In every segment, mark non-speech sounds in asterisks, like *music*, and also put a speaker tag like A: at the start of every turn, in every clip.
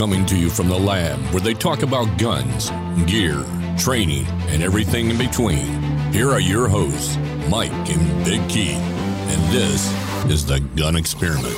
A: Coming to you from the lab where they talk about guns, gear, training, and everything in between. Here are your hosts, Mike and Big Key, And this is the Gun Experiment.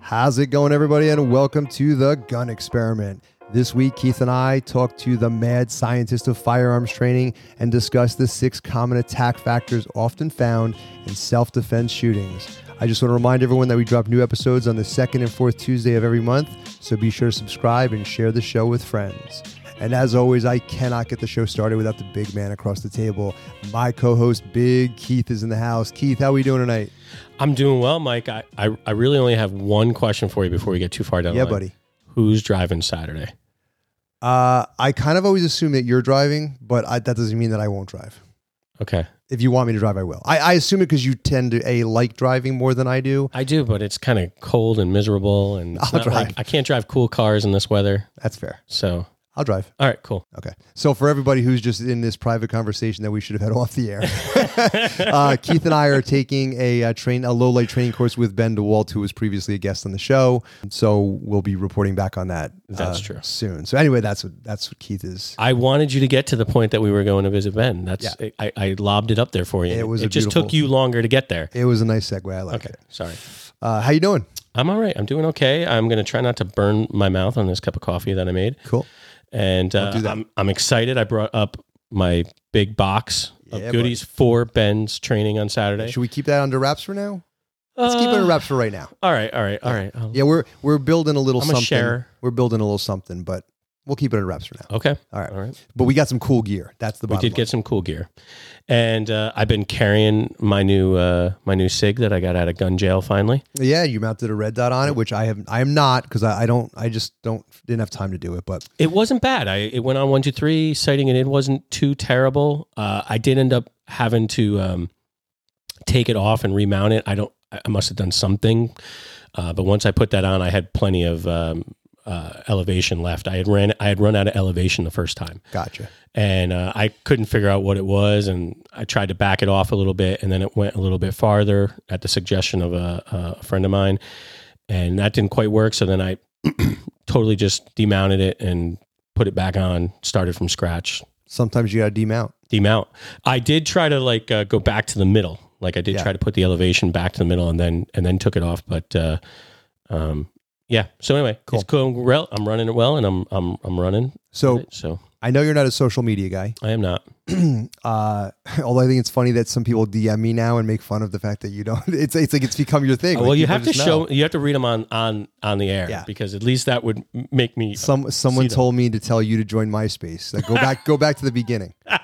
B: How's it going, everybody? And welcome to the Gun Experiment. This week, Keith and I talked to the mad scientist of firearms training and discussed the six common attack factors often found in self defense shootings. I just want to remind everyone that we drop new episodes on the second and fourth Tuesday of every month, so be sure to subscribe and share the show with friends. And as always, I cannot get the show started without the big man across the table. My co-host, Big Keith, is in the house. Keith, how are we doing tonight?
C: I'm doing well, Mike. I, I, I really only have one question for you before we get too far down.
B: Yeah,
C: the line.
B: buddy.
C: Who's driving Saturday?
B: Uh, I kind of always assume that you're driving, but I, that doesn't mean that I won't drive.
C: Okay,
B: If you want me to drive, I will. I, I assume it because you tend to a like driving more than I do.
C: I do, but it's kind of cold and miserable, and
B: I'll
C: not like- I can't drive cool cars in this weather.
B: That's fair.
C: So,
B: I'll drive.
C: all right, cool.
B: Okay. So for everybody who's just in this private conversation that we should have had *laughs* off the air, *laughs* uh, Keith and I are taking a, uh train a low light training course with Ben DeWalt, who was previously a guest on the show. So we'll be reporting back on that.
C: That's
B: uh,
C: true.
B: Soon. So anyway, that's what that's what Keith is.
C: I wanted you to get to the point that we were going to visit Ben. That's
B: Yeah.
C: I, I lobbed it up there for you.
B: It was a
C: It just took you longer to get there.
B: It was a nice segue. I like it.
C: Okay,
B: it.
C: sorry.
B: Uh, how you doing?
C: I'm all right. I'm doing okay. I'm going to try not to burn my mouth on this cup of coffee that I made.
B: Cool.
C: And uh. I'm I'm excited. I brought up my big box of
B: Yeah,
C: goodies for Ben's training on Saturday.
B: Should we keep that under wraps for now? Let's keep it
C: Uh,
B: under wraps for right now.
C: All right, all right, all right. I'll-
B: Yeah, we're we're building a little
C: I'm a
B: something.
C: sharer.
B: We're building a little something, but we'll keep it under wraps for now.
C: Okay.
B: All right.
C: All right.
B: But we got some cool gear. That's the bottom.
C: We did
B: line.
C: get some cool gear, and uh, I've been carrying my new uh, my new Sig that I got out of gun jail finally.
B: Yeah, you mounted a red dot on it, which I have. I am not because I, I don't. I just don't didn't have time to do it. But
C: It wasn't bad. I it went on one two three sighting, and it wasn't too terrible. Uh, I did end up having to um, take it off and remount it. I don't. I I must have done something, uh, but once I put that on, I had plenty of um, uh, elevation left. I had ran. I had run out of elevation the first time.
B: gotcha.
C: and uh, I couldn't figure out what it was. And I tried to back it off a little bit, and then it went a little bit farther at the suggestion of a, a friend of mine, and that didn't quite work. So then I *clears throat* totally just demounted it and put it back on, started from scratch,
B: Sometimes you got to demount.
C: demount. I did try to like uh, go back to the middle, like I did
B: Yeah.
C: try to put the elevation back to the middle, and then and then took it off, but. Uh, um, yeah. So anyway,
B: Cool.
C: it's going well. I'm running it well, and I'm I'm I'm running.
B: So
C: it, so
B: I know you're not a social media guy.
C: I am not. *clears throat*
B: Uh, although I think it's funny that some people DM me now and make fun of the fact that you don't. *laughs* It's it's like it's become your thing.
C: well,
B: Like,
C: you have to show.
B: know.
C: You have to read them on on on the air,
B: Yeah.
C: because at least that would make me.
B: Some someone
C: see them.
B: told me to tell you to join MySpace. Like go back go back to the beginning. *laughs*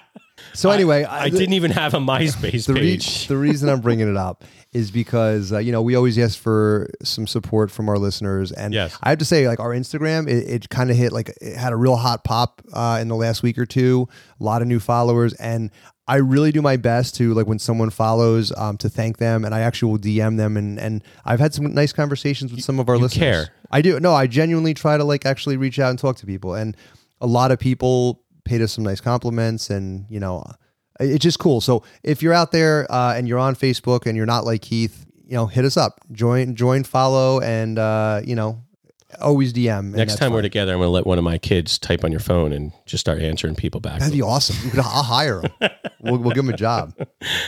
B: So anyway,
C: I didn't even have a *laughs* MySpace
B: the, re-
C: page.
B: the reason I'm bringing it up is because uh, you know we always ask for some support from our listeners, and
C: Yes.
B: I have to say, like our Instagram, it, it kind of hit like it had a real hot pop uh, in the last week or two. A lot of new followers, and I really do my best to like when someone follows um, to thank them, and I actually will DM them, and and I've had some nice conversations with some of our
C: you
B: listeners.
C: care.
B: I do. No, I genuinely try to like actually reach out and talk to people, and a lot of people paid us some nice compliments, and you know, it's just cool. So if you're out there uh, and you're on Facebook and you're not like Keith, you know, hit us up, join, join, follow, and uh, you know, always DM.
C: Next time we're together, I'm going to let one of my kids type on your phone and just start answering people back.
B: That'd be awesome. I'll hire him. we'll, we'll give him a job.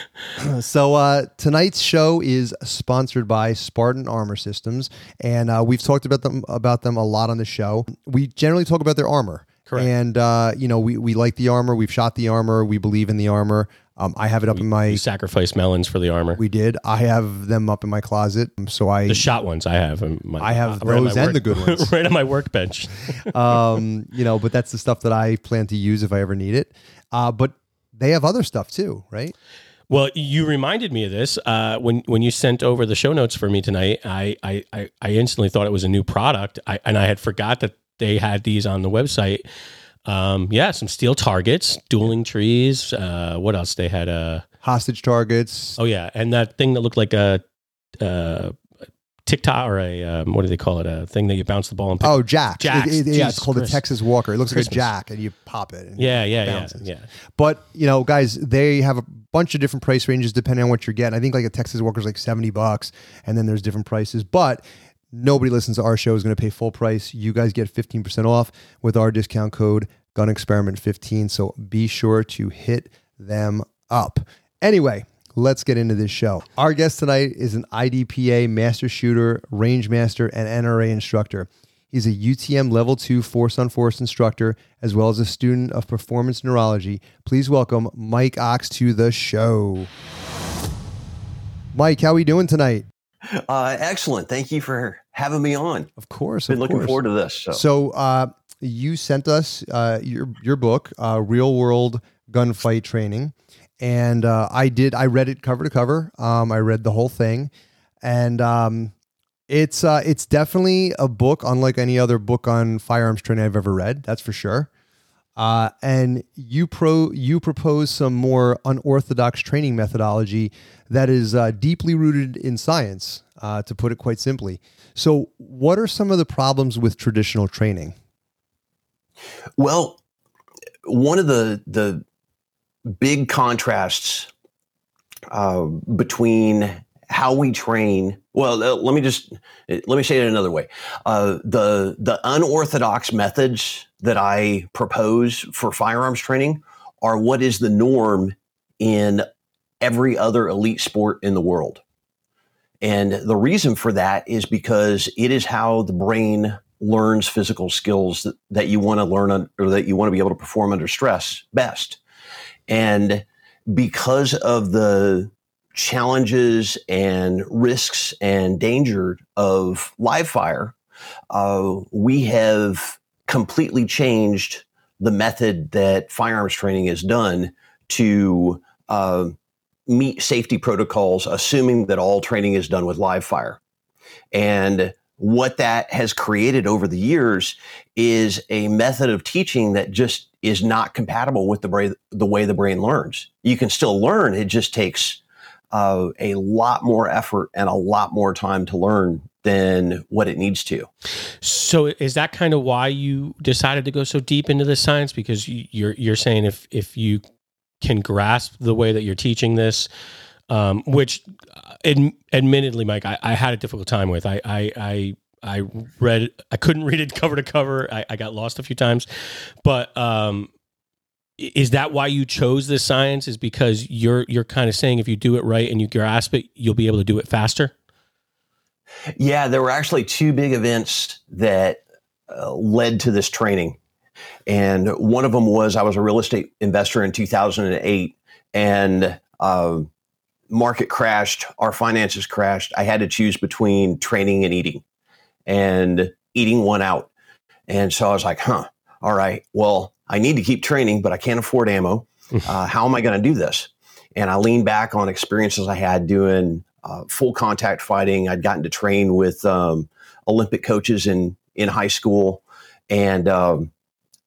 B: *laughs* so uh, tonight's show is sponsored by Spartan Armor Systems, and uh, we've talked about them about them a lot on the show. We generally talk about their armor,
C: Correct.
B: And uh, you know, we we like the armor. We've shot the armor. We believe in the armor. Um, I have it up in my.
C: you sacrifice melons for the armor.
B: We did. I have them up in my closet. So I
C: the shot ones I have. in My,
B: I have *laughs*
C: right my
B: those and
C: work-
B: the good ones. *laughs*
C: right on my workbench. *laughs*
B: um, you know, but that's the stuff that I plan to use if I ever need it. Uh, but they have other stuff too, right?
C: Well, you reminded me of this uh, when when you sent over the show notes for me tonight. I I, I, I instantly thought it was a new product, I, and I had forgot that they had these on the website. Um, yeah, some steel targets, dueling trees. Uh, what else? They had a
B: Hostage targets.
C: oh yeah, and that thing that looked like a uh, TikTok or a um, what do they call it? A thing that you bounce the ball and pick.
B: Oh, Jack.
C: Jacks.
B: It- it- yeah, it's
C: Jesus
B: called a
C: Christ.
B: Texas Walker. It looks like a jack, and you pop it. And
C: yeah, yeah, yeah,
B: bounces.
C: yeah.
B: But you know, guys, they have a bunch of different price ranges depending on what you're getting. I think like a Texas Walker is like seventy bucks, and then there's different prices. But nobody listens to our show is going to pay full price. You guys get 15% off with our discount code Gun Experiment 15. So be sure to hit them up. Anyway, let's get into this show. Our guest tonight is an IDPA master shooter, range master, and NRA instructor. He's a UTM Level 2 Force on Force instructor, as well as a student of performance neurology. Please welcome Mike Ox to the show. Mike, how are we doing tonight?
D: Uh, excellent. Thank you for having me on.
B: Of course.
D: Been
B: of
D: looking
B: course.
D: forward to this. So,
B: So, uh, you sent us uh, your your book, uh, Real World Gunfight Training, and uh, I did. I read it cover to cover. Um, I read the whole thing, and um, it's uh, it's definitely a book unlike any other book on firearms training I've ever read. That's for sure. Uh, and you pro you propose some more unorthodox training methodology that is uh, deeply rooted in science, uh, to put it quite simply. So, what are some of the problems with traditional training?
D: well, one of the the big contrasts uh, between how we train. Well, uh, let me just let me say it another way. Uh, the the unorthodox methods that I propose for firearms training are what is the norm in every other elite sport in the world. And the reason for that is because it is how the brain learns physical skills that, that you want to learn or that you want to be able to perform under stress best. And because of the challenges and risks and danger of live fire, uh, we have completely changed the method that firearms training is done to uh, meet safety protocols, assuming that all training is done with live fire. And what that has created over the years is a method of teaching that just is not compatible with the brain, the way the brain learns. You can still learn; it just takes uh, a lot more effort and a lot more time to learn than what it needs to.
C: So is that kind of why you decided to go so deep into the science? Because you- you're you're saying if if you can grasp the way that you're teaching this, um, which uh, ad, admittedly, Mike, I, I had a difficult time with. I I I, I read I couldn't read it cover to cover. I, I got lost a few times, but um, is that why you chose this science? Is because you're you're kind of saying if you do it right and you grasp it, you'll be able to do it faster.
D: Yeah, there were actually two big events that uh, led to this training. And one of them was I was a real estate investor in 2008 and uh, market crashed, our finances crashed. I had to choose between training and eating, and eating won out. And so I was like, huh, all right, well, I need to keep training, but I can't afford ammo. Uh, how am I going to do this? And I leaned back on experiences I had doing uh, full contact fighting. I'd gotten to train with um, Olympic coaches in in high school, and um,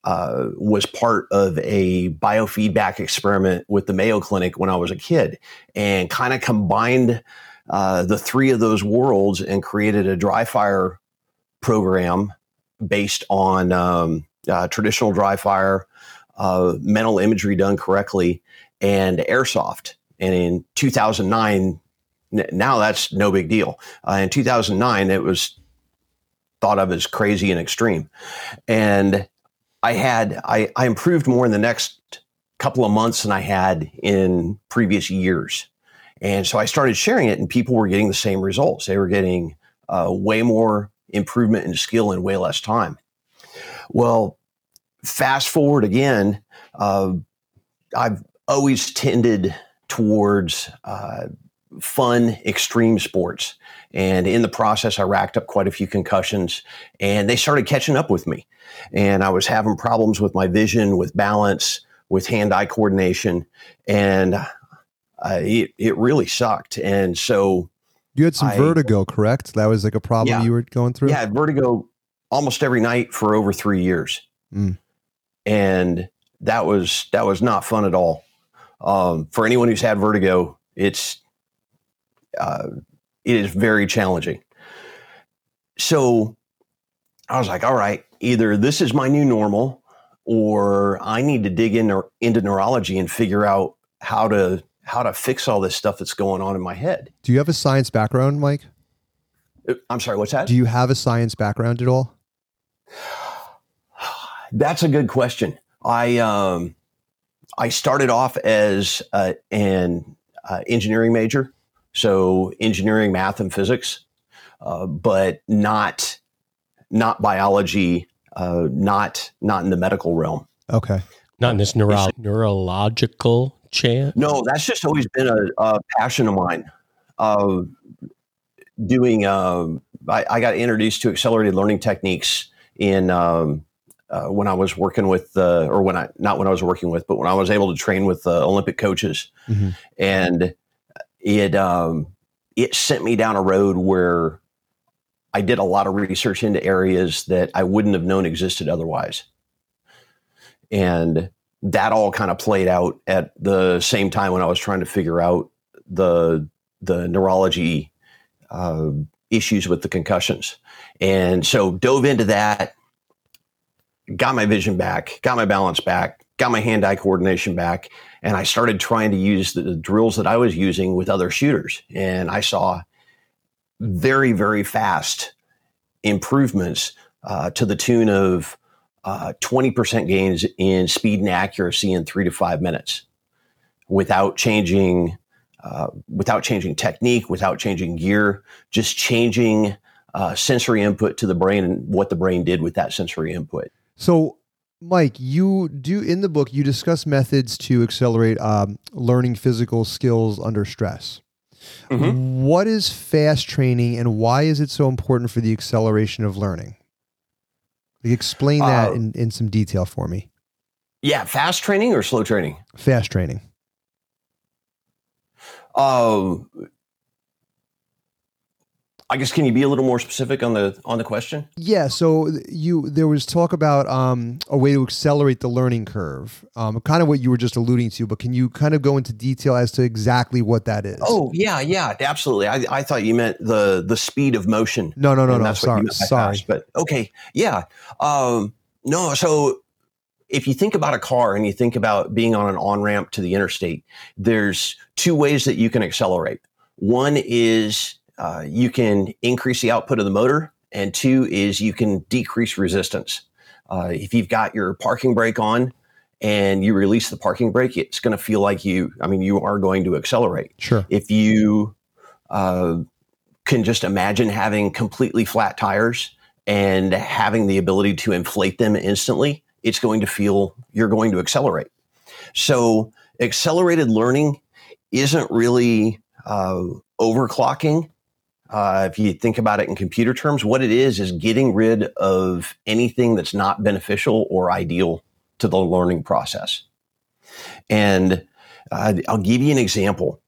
D: uh, was part of a biofeedback experiment with the Mayo Clinic when I was a kid, and kind of combined uh, the three of those worlds and created a dry fire program based on um, uh, traditional dry fire, uh, mental imagery done correctly, and airsoft. And in 2009, n- now that's no big deal. Uh, in 2009, it was thought of as crazy and extreme. And I had, I, I improved more in the next couple of months than I had in previous years. And so I started sharing it, and people were getting the same results. They were getting uh, way more improvement in skill in way less time. Well, fast forward again, uh, I've always tended towards uh, fun extreme sports. And in the process, I racked up quite a few concussions and they started catching up with me. And I was having problems with my vision, with balance, with hand eye coordination. And uh, it, it really sucked. And so,
B: You had some
D: I-
B: vertigo, correct? That was like a problem
D: Yeah.
B: you were going through.
D: yeah, vertigo almost every night for over three years.
B: Mm.
D: And that was that was not fun at all. Um, for anyone who's had vertigo, it's uh, it is very challenging. So I was like, all right, either this is my new normal, or I need to dig in or into neurology and figure out how to how to fix all this stuff that's going on in my head.
B: Do you have a science background, Mike?
D: I'm sorry, what's that?
B: Do you have a science background at all? *sighs*
D: That's a good question. I um, I started off as uh, an uh, engineering major, so engineering, math, and physics, uh, but not not biology, uh, not not in the medical realm.
B: Okay.
C: Not in this neuro- neurological chair.
D: No, that's just always been a, a passion of mine. Uh, doing, um, I, I, got introduced to accelerated learning techniques in um, uh, when I was working with, uh, or when I not when I was working with, but when I was able to train with uh, Olympic coaches, mm-hmm. and it um, it sent me down a road where I did a lot of research into areas that I wouldn't have known existed otherwise, and that all kind of played out at the same time when I was trying to figure out the the neurology uh, issues with the concussions, and so dove into that got my vision back, got my balance back, got my hand eye coordination back, and I started trying to use the drills that I was using with other shooters. And I saw very, very fast improvements uh, to the tune of uh, 20% gains in speed and accuracy in three to five minutes without changing. Uh, without changing technique, without changing gear, just changing uh, sensory input to the brain and what the brain did with that sensory input.
B: So, Mike, you do in the book you discuss methods to accelerate um, learning physical skills under stress. Mm-hmm. What is fast training, and why is it so important for the acceleration of learning? explain that uh, in, in some detail for me.
D: Yeah, fast training or slow training?
B: Fast training.
D: Uh, I guess can you be a little more specific on the on the question?
B: Yeah. So you there was talk about um, a way to accelerate the learning curve, um, kind of what you were just alluding to. But can you kind of go into detail as to exactly what that is?
D: Oh yeah, yeah, absolutely. I, I thought you meant the the speed of motion.
B: No, no, no, no. Sorry, sorry.
D: Fast, but okay, yeah. Um, no, so if you think about a car and you think about being on an on ramp to the interstate, there's two ways that you can accelerate. One is uh, you can increase the output of the motor, and two is you can decrease resistance. Uh, if you've got your parking brake on and you release the parking brake, it's going to feel like you, I mean, you are going to accelerate.
B: Sure.
D: If you uh, can just imagine having completely flat tires and having the ability to inflate them instantly, it's going to feel you're going to accelerate. So, accelerated learning isn't really uh, overclocking. Uh, if you think about it in computer terms, what it is is getting rid of anything that's not beneficial or ideal to the learning process. And uh, I'll give you an example.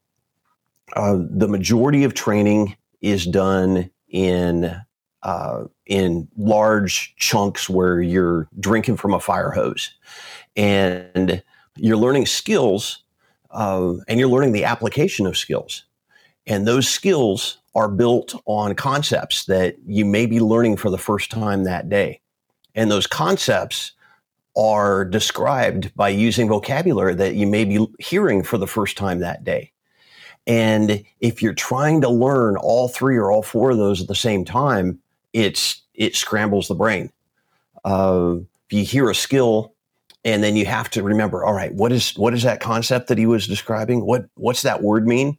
D: Uh, the majority of training is done in uh, in large chunks where you're drinking from a fire hose, and you're learning skills, uh, and you're learning the application of skills. And those skills are built on concepts that you may be learning for the first time that day. And those concepts are described by using vocabulary that you may be hearing for the first time that day. And if you're trying to learn all three or all four of those at the same time, it's it scrambles the brain. Uh, if you hear a skill and then you have to remember, all right, what is what is that concept that he was describing? What what's that word mean?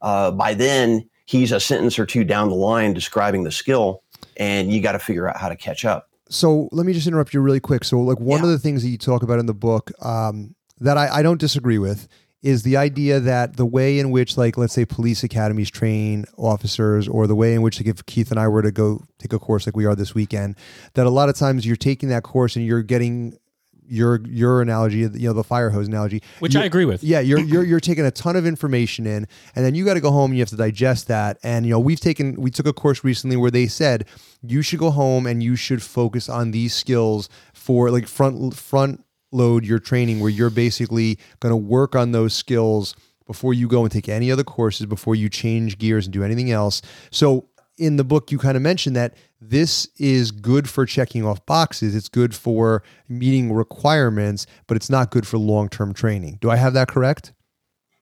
D: Uh, by then, he's a sentence or two down the line describing the skill, and you got to figure out how to catch up.
B: So let me just interrupt you really quick. So, like one yeah. of the things that you talk about in the book um, that I, I don't disagree with is the idea that the way in which, like, let's say police academies train officers, or the way in which, like, if Keith and I were to go take a course like we are this weekend, that a lot of times you're taking that course and you're getting your your analogy, you know, the fire hose analogy,
C: which I agree with.
B: Yeah, you're you're you're taking a ton of information in, and then you got to go home and you have to digest that. And you know, we've taken we took a course recently where they said you should go home and you should focus on these skills for like front front load your training, where you're basically going to work on those skills before you go and take any other courses, before you change gears and do anything else. So in the book, you kind of mentioned that this is good for checking off boxes. It's good for meeting requirements, but it's not good for long term training. Do I have that correct?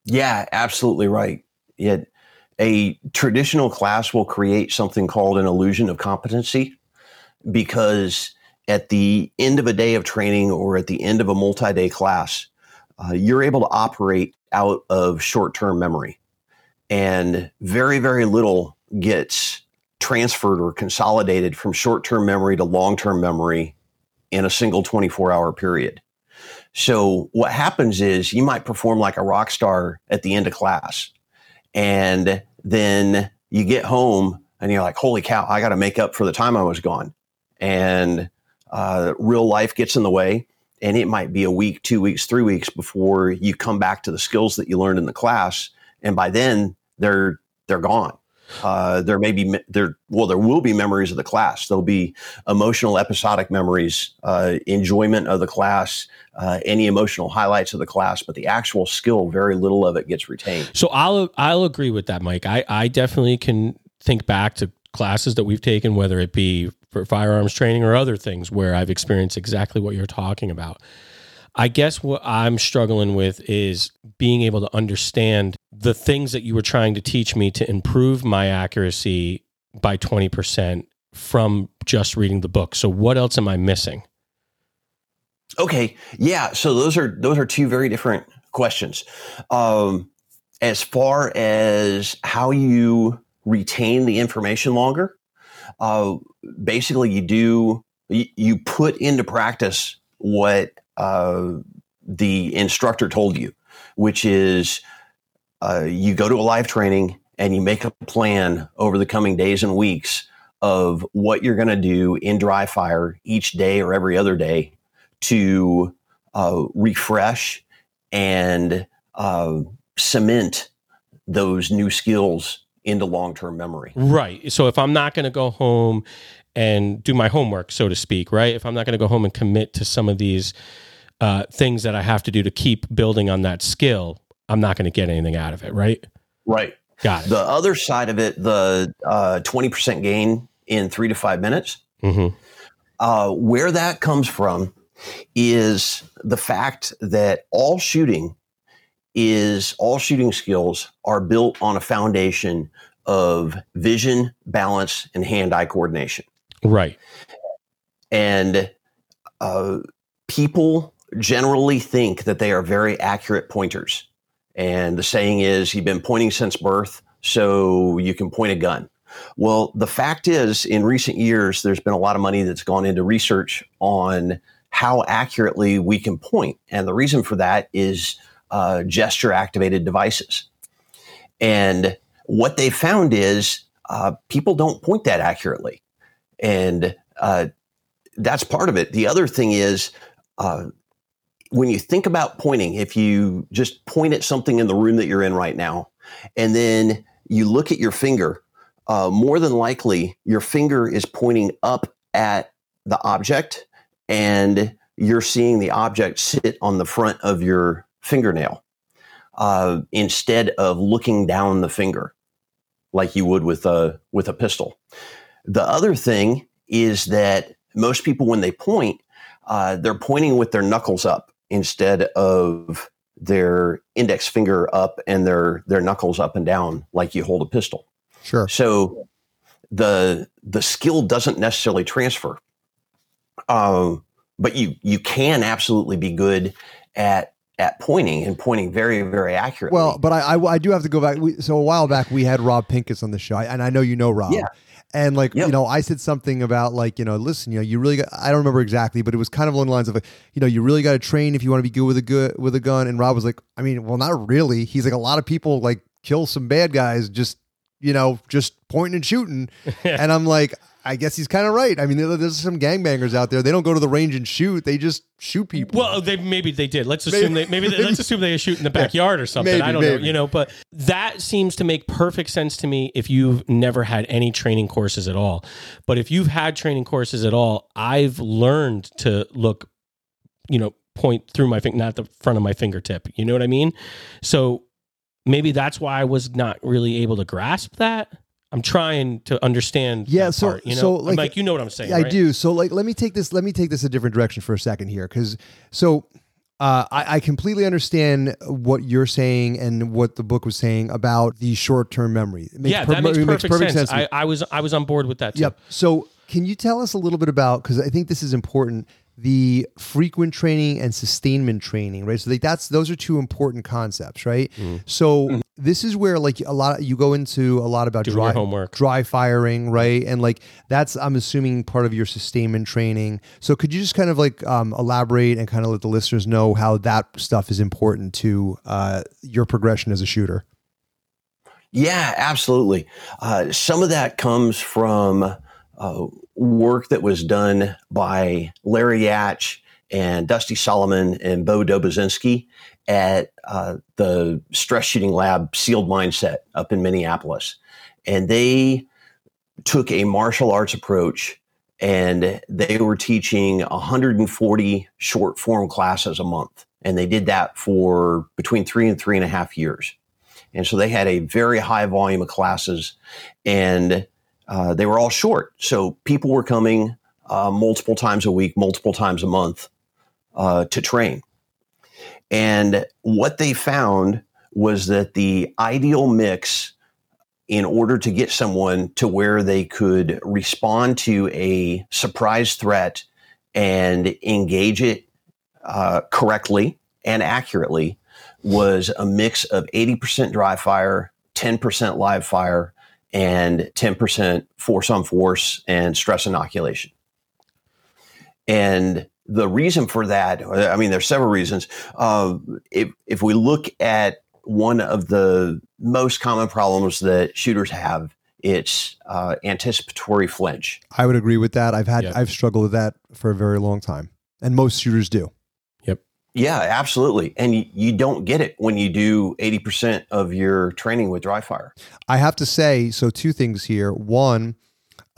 D: Yeah, absolutely right. A traditional class will create something called an illusion of competency because at the end of a day of training or at the end of a multi day class, uh, you're able to operate out of short term memory. And very, very little gets transferred or consolidated from short term memory to long term memory in a single 24 hour period. So, what happens is you might perform like a rock star at the end of class, and then you get home and you're like, holy cow, I got to make up for the time I was gone. And uh, real life gets in the way and it might be a week, two weeks, three weeks before you come back to the skills that you learned in the class, and by then they're they're gone. Uh, there may be there well there will be memories of the class. There'll be emotional episodic memories, uh, enjoyment of the class, uh, any emotional highlights of the class, but the actual skill, very little of it gets retained.
C: So I'll I'll agree with that, Mike. I I definitely can think back to classes that we've taken, whether it be for firearms training or other things where I've experienced exactly what you're talking about. I guess what I'm struggling with is being able to understand the things that you were trying to teach me to improve my accuracy by 20% from just reading the book. So what else am I missing?
D: Okay. Yeah, so those are those are two very different questions. Um, as far as how you retain the information longer, uh, basically you do you, you, put into practice what uh, the instructor told you, which is uh, you go to a live training and you make a plan over the coming days and weeks of what you're going to do in dry fire each day or every other day to uh, refresh and uh, cement those new skills into long term memory.
C: Right. So if I'm not going to go home and do my homework, so to speak, right? If I'm not going to go home and commit to some of these uh, things that I have to do to keep building on that skill, I'm not going to get anything out of it, right?
D: Right.
C: Got it.
D: The other side of it, the uh, 20% gain in three to five minutes,
C: mm-hmm.
D: uh, where that comes from is the fact that all shooting is all shooting skills are built on a foundation of vision, balance, and hand eye coordination.
C: Right.
D: And uh, people generally think that they are very accurate pointers. And the saying is, you've been pointing since birth, so you can point a gun. Well, the fact is, in recent years, there's been a lot of money that's gone into research on how accurately we can point. And the reason for that is uh, gesture activated devices. And what they found is uh, people don't point that accurately. And uh, that's part of it. The other thing is uh, when you think about pointing, if you just point at something in the room that you're in right now, and then you look at your finger, uh, more than likely your finger is pointing up at the object and you're seeing the object sit on the front of your fingernail uh, instead of looking down the finger like you would with a with a pistol. The other thing is that most people, when they point, uh, they're pointing with their knuckles up instead of their index finger up and their their knuckles up and down like you hold a pistol.
B: Sure.
D: So the the skill doesn't necessarily transfer. Um, but you you can absolutely be good at at pointing and pointing very very accurately.
B: Well, but I I, I do have to go back. We, so a while back we had Rob Pincus on the show, and I know you know Rob.
D: Yeah.
B: And like
D: Yep.
B: you know, I said something about like you know, listen, you know, you really got, I don't remember exactly, but it was kind of along the lines of like, you know, you really got to train if you want to be good with a good with a gun. And Rob was like, I mean, well, not really. He's like, a lot of people like kill some bad guys just you know just pointing and shooting. *laughs* and I'm like, I guess he's kind of right. I mean, there's some gangbangers out there. They don't go to the range and shoot. They just shoot people.
C: Well, they maybe they did. Let's assume
B: Maybe-
C: they maybe they, let's *laughs* assume they shoot in the backyard or something.
B: Maybe,
C: I don't know, you know. But that seems to make perfect sense to me if you've never had any training courses at all. But if you've had training courses at all, I've learned to look, you know, point through my finger, not the front of my fingertip. You know what I mean? So maybe that's why I was not really able to grasp that. I'm trying to understand.
B: Yeah, so-
C: part, you know,
B: so,
C: I'm
B: like-
C: like, you know what I'm saying?
B: I
C: right?
B: do. So like let me take this let me take this a different direction for a second here cuz so uh, I, I completely understand what you're saying and what the book was saying about the short-term memory. It
C: yeah,
B: per-
C: that makes
B: it
C: perfect, sense.
B: me.
C: I, I was I was on board with that too.
B: Yep. So, can you tell us a little bit about because I think this is important the frequent training and sustainment training, right? So like that's those are two important concepts, right?
C: Mm-hmm.
B: So this is where like a lot you go into a lot about
C: Doing
B: dry
C: homework.
B: dry firing, right? And like that's I'm assuming part of your sustainment training. So could you just kind of like um, elaborate and kind of let the listeners know how that stuff is important to uh, your progression as a shooter?
D: Yeah, absolutely. Uh, some of that comes from uh, work that was done by Larry Yatch and Dusty Solomon and Bo Dobozinski at uh, the stress shooting lab Sealed Mindset up in Minneapolis. And they took a martial arts approach and they were teaching 140 short form classes a month. And they did that for between three and three and a half years. And so they had a very high volume of classes and uh, they were all short. So people were coming uh, multiple times a week, multiple times a month uh, to train. And what they found was that the ideal mix in order to get someone to where they could respond to a surprise threat and engage it uh, correctly and accurately was a mix of 80% dry fire, 10% live fire, and 10% force on force and stress inoculation. And the reason for that, I mean, there's several reasons. Uh, if, if we look at one of the most common problems that shooters have, it's uh, anticipatory flinch.
B: I would agree with that. I've had
C: Yep.
B: I've struggled with that for a very long time, and most shooters do.
D: Yeah, absolutely. And you, don't get it when you do 80% of your training with dry fire.
B: I have to say, so two things here. One,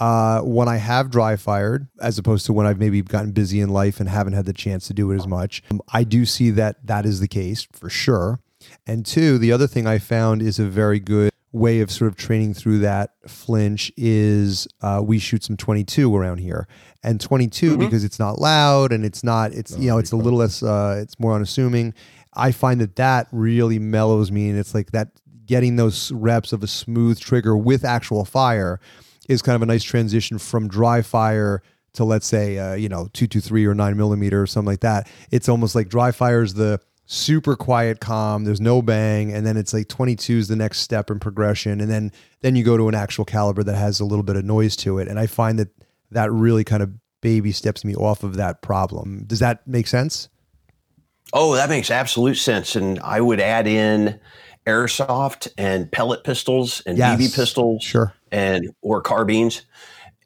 B: uh, when I have dry fired, as opposed to when I've maybe gotten busy in life and haven't had the chance to do it as much, um, I do see that that is the case for sure. And two, the other thing I found is a very good way of sort of training through that flinch is uh, we shoot some 22 around here. And 22 because it's not loud and it's not it's you know it's a little less uh, it's more unassuming. I find that that really mellows me and it's like that getting those reps of a smooth trigger with actual fire is kind of a nice transition from dry fire to let's say uh, you know 223 or 9 millimeter or something like that. It's almost like dry fire is the super quiet calm there's no bang and then it's like 22 is the next step in progression and then then you go to an actual caliber that has a little bit of noise to it and i find that that really kind of baby steps me off of that problem does that make sense
D: Oh, that makes absolute sense. And I would add in airsoft and pellet pistols and
B: Yes.
D: BB pistols
B: sure
D: and or carbines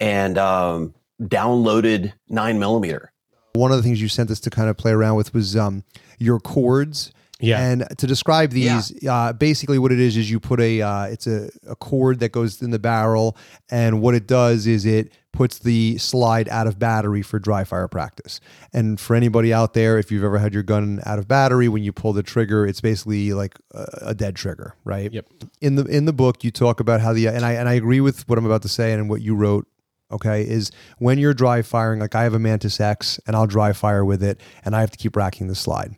D: and um, downloaded nine millimeter.
B: one of the things you sent us to kind of play around with was um, your chords
C: Yeah.
B: And to describe these, uh, basically what it is is you put a uh, it's a, a cord that goes in the barrel, and what it does is it puts the slide out of battery for dry fire practice. And for anybody out there, if you've ever had your gun out of battery, when you pull the trigger, it's basically like a, a dead trigger, right?
C: Yep.
B: In the in the book, you talk about how the and I and I agree with what I'm about to say and what you wrote okay, is when you're dry firing, like I have a Mantis X and I'll dry fire with it and I have to keep racking the slide.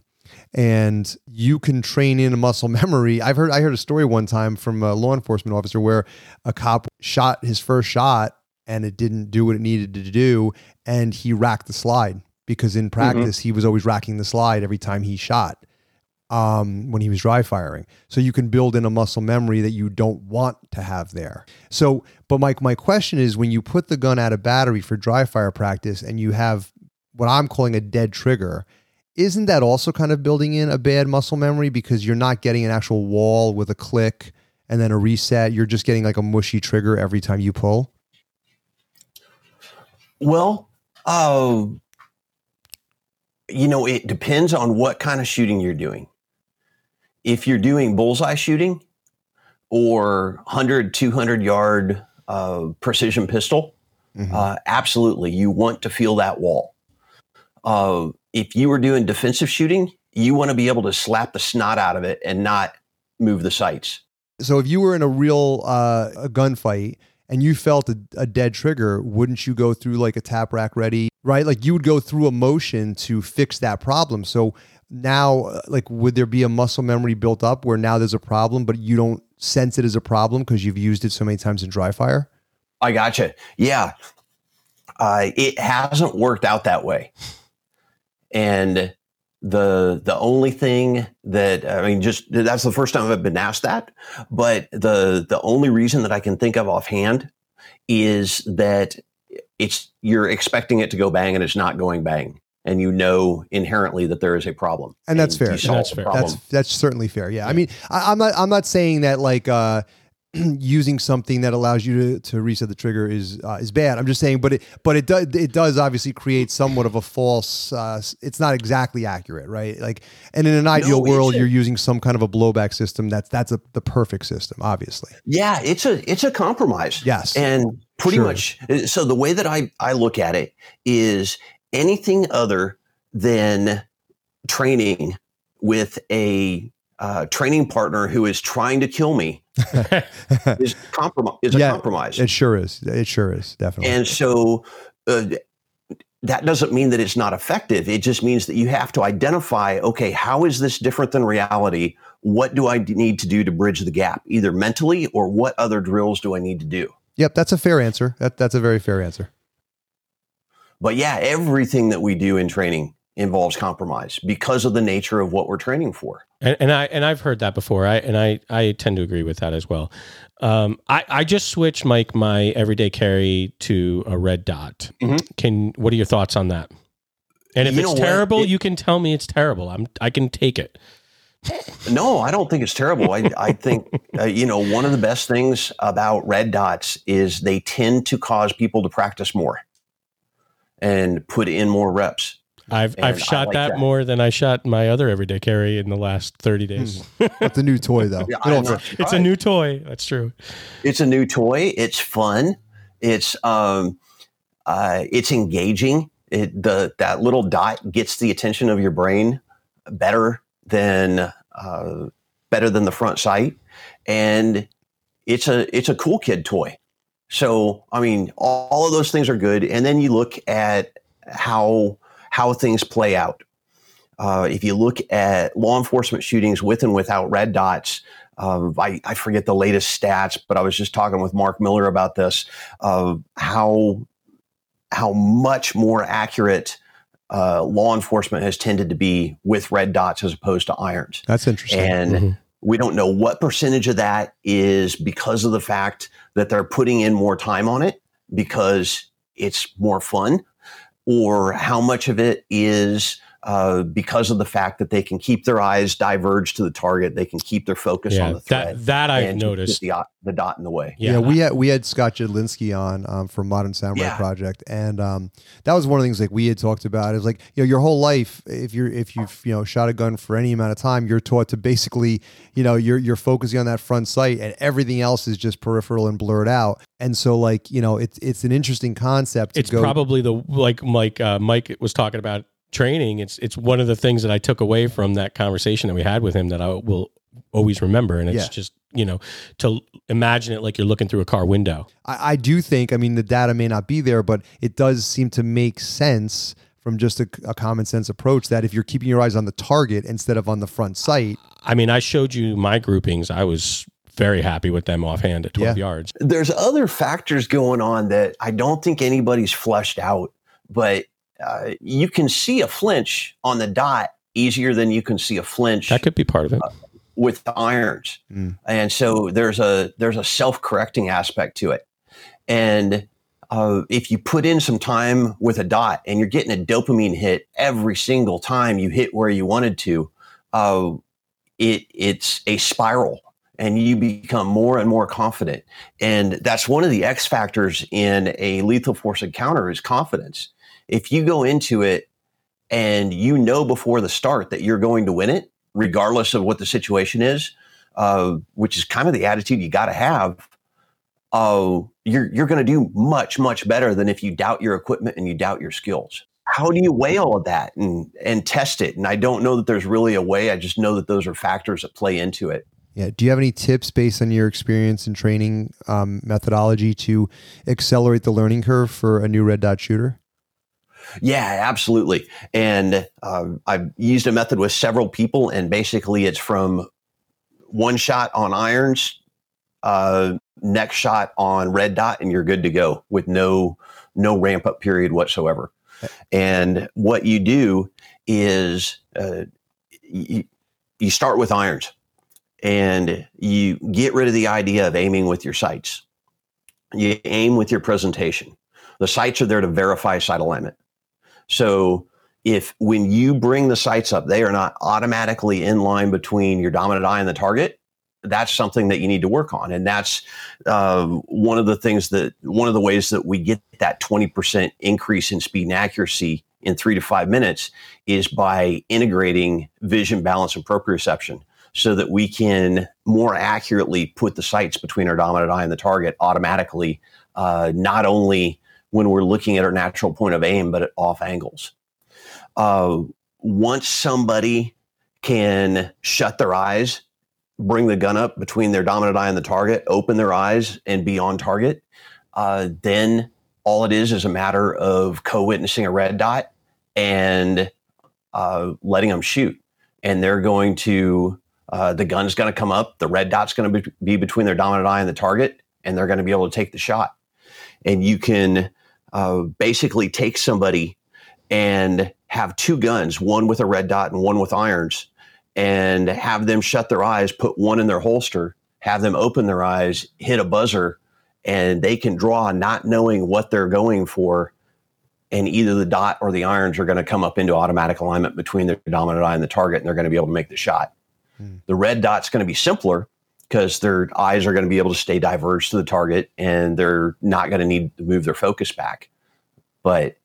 B: And you can train in a muscle *laughs* memory. I've heard I heard a story one time from a law enforcement officer where a cop shot his first shot and it didn't do what it needed to do and he racked the slide because in practice he was always racking the slide every time he shot um, when he was dry firing. So you can build in a muscle memory that you don't want to have there. So, but Mike, my question is when you put the gun out of battery for dry fire practice and you have what I'm calling a dead trigger, isn't that also kind of building in a bad muscle memory because you're not getting an actual wall with a click and then a reset? You're just getting like a mushy trigger every time you pull?
D: Well, uh, you know, it depends on what kind of shooting you're doing. If you're doing bullseye shooting or 100, 200 yard uh, precision pistol,
B: Mhm.
D: uh, absolutely, you want to feel that wall. Uh, if you were doing defensive shooting, you want to be able to slap the snot out of it and not move the sights.
B: so if you were in a real uh, a gunfight and you felt a, a dead trigger, wouldn't you go through like a tap rack ready, right? Like you would go through a motion to fix that problem. So now, uh, like, would there be a muscle memory built up where now there's a problem, but you don't sense it as a problem because you've used it so many times in dry fire?
D: I gotcha. Yeah, uh, it hasn't worked out that way, and the the only thing that I mean, just that's the first time I've been asked that. But the the only reason that I can think of offhand is that it's you're expecting it to go bang and it's not going bang. And you know inherently that there is a problem.
B: And that's fair.
C: that's fair.
B: that's that's certainly fair. Yeah, yeah. i mean I, am not i'm not saying that like uh *clears throat* using something that allows you to, to reset the trigger is uh, is bad. I'm just saying, but it but it does it does obviously create somewhat of a false. Uh, it's not exactly accurate, right? Like, and in an ideal no, world, you're using some kind of a blowback system. That's that's a, the perfect system, obviously.
D: Yeah, it's a it's a compromise.
B: Yes,
D: and pretty sure. much. So the way that I I look at it is anything other than training with a uh, training partner who is trying to kill me *laughs* is, compromise, is yeah, a compromise.
B: It sure is. It sure is, definitely.
D: And so uh, that doesn't mean that it's not effective. It just means that you have to identify okay, how is this different than reality? What do I need to do to bridge the gap, either mentally or what other drills do I need to do?
B: Yep, that's a fair answer. That, that's a very fair answer.
D: But yeah, everything that we do in training involves compromise because of the nature of what we're training for.
C: And, and I and I've heard that before. I and I I tend to agree with that as well. Um, I I just switched Mike my everyday carry to a red dot. Mm-hmm. Can what are your thoughts on that? And if you it's terrible, it, you can tell me it's terrible. I'm I can take it.
D: no, I don't think it's terrible. I, I think, uh, you know, one of the best things about red dots is they tend to cause people to practice more and put in more reps.
C: I've and I've shot like that, that, more than I shot my other everyday carry in the last thirty hmm. days.
B: That's a new toy, though.
C: Yeah, *laughs* it's a new toy. That's true.
D: It's a new toy. It's fun. It's um, uh, it's engaging. It the that little dot gets the attention of your brain better than uh, better than the front sight, and it's a it's a cool kid toy. So I mean, all, all of those things are good, and then you look at how how things play out. Uh, if you look at law enforcement shootings with and without red dots, uh, I, I, forget the latest stats, but I was just talking with Mark Miller about this of how how much more accurate uh, law enforcement has tended to be with red dots as opposed to irons.
B: That's interesting.
D: And mm-hmm. we don't know what percentage of that is because of the fact that they're putting in more time on it because it's more fun or how much of it is uh, because of the fact that they can keep their eyes diverged to the target, they can keep their focus yeah, on the threat.
C: That, that I've noticed.
D: The, the, dot in the way.
B: Yeah. yeah, we had we had Scott Jedlinski on um, from Modern Samurai yeah. Project, and um, that was one of the things like we had talked about. Is like you know your whole life, if you're if you've you know shot a gun for any amount of time, you're taught to basically you know you're you're focusing on that front sight, and everything else is just peripheral and blurred out. And so like you know it's it's an interesting concept.
C: it's
B: go-
C: probably the like Mike uh, Mike was talking about training, it's it's one of the things that I took away from that conversation that we had with him that I will always remember. And it's yeah. just you know to imagine it like you're looking through a car window.
B: I, I do think. I mean, the data may not be there, but it does seem to make sense from just a, a, common sense approach that if you're keeping your eyes on the target instead of on the front sight.
C: I mean, I showed you my groupings. I was very happy with them offhand at 12 yeah. yards.
D: There's other factors going on that I don't think anybody's flushed out, but uh, you can see a flinch on the dot easier than you can see a flinch.
C: That could be part of it. Uh,
D: with the irons. Mm. And so there's a there's a self-correcting aspect to it. And uh, if you put in some time with a dot and you're getting a dopamine hit every single time you hit where you wanted to, uh, it it's a spiral and you become more and more confident. And that's one of the X factors in a lethal force encounter is confidence if you go into it and you know before the start that you're going to win it, regardless of what the situation is, uh, which is kind of the attitude you got to have, uh, you're you're going to do much much better than if you doubt your equipment and you doubt your skills. How do you weigh all of that and and test it? And I don't know that there's really a way. I just know that those are factors that play into it.
B: Yeah. Do you have any tips based on your experience and training um, methodology to accelerate the learning curve for a new red dot shooter?
D: Yeah, absolutely. And um, I've used a method with several people, and basically it's from one shot on irons, uh, next shot on red dot, and you're good to go with no no ramp up period whatsoever. And what you do is uh, you, you start with irons, and you get rid of the idea of aiming with your sights. You aim with your presentation. The sights are there to verify sight alignment. So if when you bring the sights up, they are not automatically in line between your dominant eye and the target, that's something that you need to work on. And that's uh, one of the things that, one of the ways that we get that 20% increase in speed and accuracy in three to five minutes is by integrating vision, balance, and proprioception so that we can more accurately put the sights between our dominant eye and the target automatically, uh, not only when we're looking at our natural point of aim, but at off angles. Uh, once somebody can shut their eyes, bring the gun up between their dominant eye and the target, open their eyes, and be on target, uh, then all it is is a matter of co-witnessing a red dot and uh, letting them shoot. And they're going to, uh, the gun's going to come up, the red dot's going to be, be between their dominant eye and the target, and they're going to be able to take the shot. And you can uh, basically take somebody and have two guns, one with a red dot and one with irons, and have them shut their eyes, put one in their holster, have them open their eyes, hit a buzzer, and they can draw not knowing what they're going for. And either the dot or the irons are going to come up into automatic alignment between the dominant eye and the target, and they're going to be able to make the shot. Hmm. The red dot's going to be simpler because their eyes are going to be able to stay diverged to the target and they're not going to need to move their focus back. But